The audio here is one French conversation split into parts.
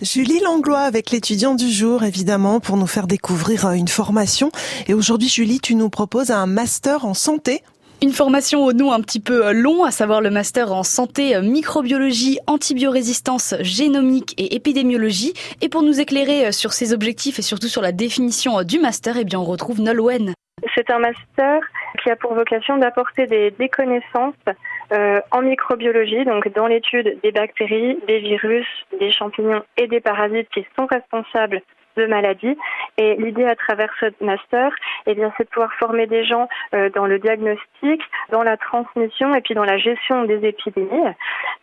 Julie Langlois avec l'étudiant du jour, évidemment, pour nous faire découvrir une formation. Et aujourd'hui, Julie, tu nous proposes un master en santé. Une formation au nom un petit peu long, à savoir le master en santé, microbiologie, antibiorésistance, génomique et épidémiologie. Et pour nous éclairer sur ses objectifs et surtout sur la définition du master, eh bien, on retrouve Nolwenn. C'est un master qui a pour vocation d'apporter des, des connaissances euh, en microbiologie, donc dans l'étude des bactéries, des virus, des champignons et des parasites qui sont responsables de maladies. Et l'idée à travers ce master, eh bien, c'est de pouvoir former des gens euh, dans le diagnostic, dans la transmission et puis dans la gestion des épidémies.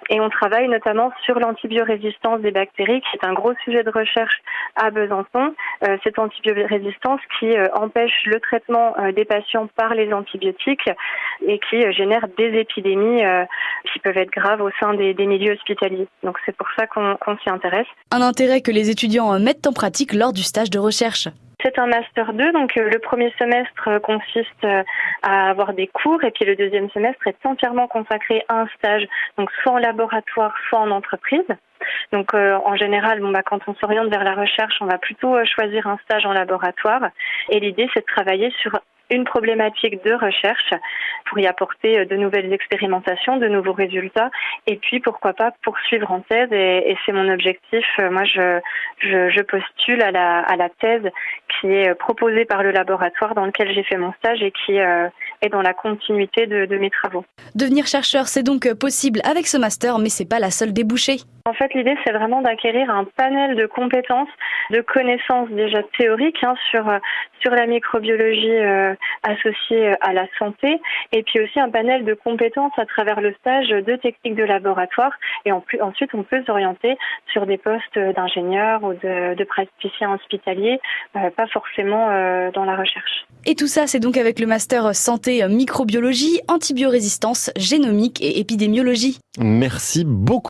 Et on travaille notamment sur l'antibiorésistance des bactéries, qui est un gros sujet de recherche à Besançon. Euh, cette antibiorésistance qui euh, empêche le traitement des patients par les antibiotiques et qui génère des épidémies qui peuvent être graves au sein des, des milieux hospitaliers. Donc c'est pour ça qu'on qu'on s'y intéresse. Un intérêt que les étudiants mettent en pratique lors du stage de recherche. C'est un master 2, donc euh, le premier semestre euh, consiste euh, à avoir des cours et puis le deuxième semestre est entièrement consacré à un stage, donc soit en laboratoire, soit en entreprise. Donc en général, bon, bah, quand on s'oriente vers la recherche, on va plutôt choisir un stage en laboratoire et l'idée c'est de travailler sur une problématique de recherche pour y apporter de nouvelles expérimentations, de nouveaux résultats, et puis pourquoi pas poursuivre en thèse. Et, c'est mon objectif. Moi, je, je, je, postule à la, à la thèse qui est proposée par le laboratoire dans lequel j'ai fait mon stage et qui euh, est dans la continuité de, de mes travaux. Devenir chercheur, c'est donc possible avec ce master, mais c'est pas la seule débouchée. En fait, l'idée, c'est vraiment d'acquérir un panel de compétences, de connaissances déjà théoriques hein, sur sur la microbiologie euh, associée à la santé, et puis aussi un panel de compétences à travers le stage de techniques de laboratoire. Et en plus, ensuite, on peut s'orienter sur des postes d'ingénieur ou de, de praticiens hospitaliers, euh, pas forcément euh, dans la recherche. Et tout ça, c'est donc avec le master santé microbiologie, antibiorésistance, génomique et épidémiologie. Merci beaucoup.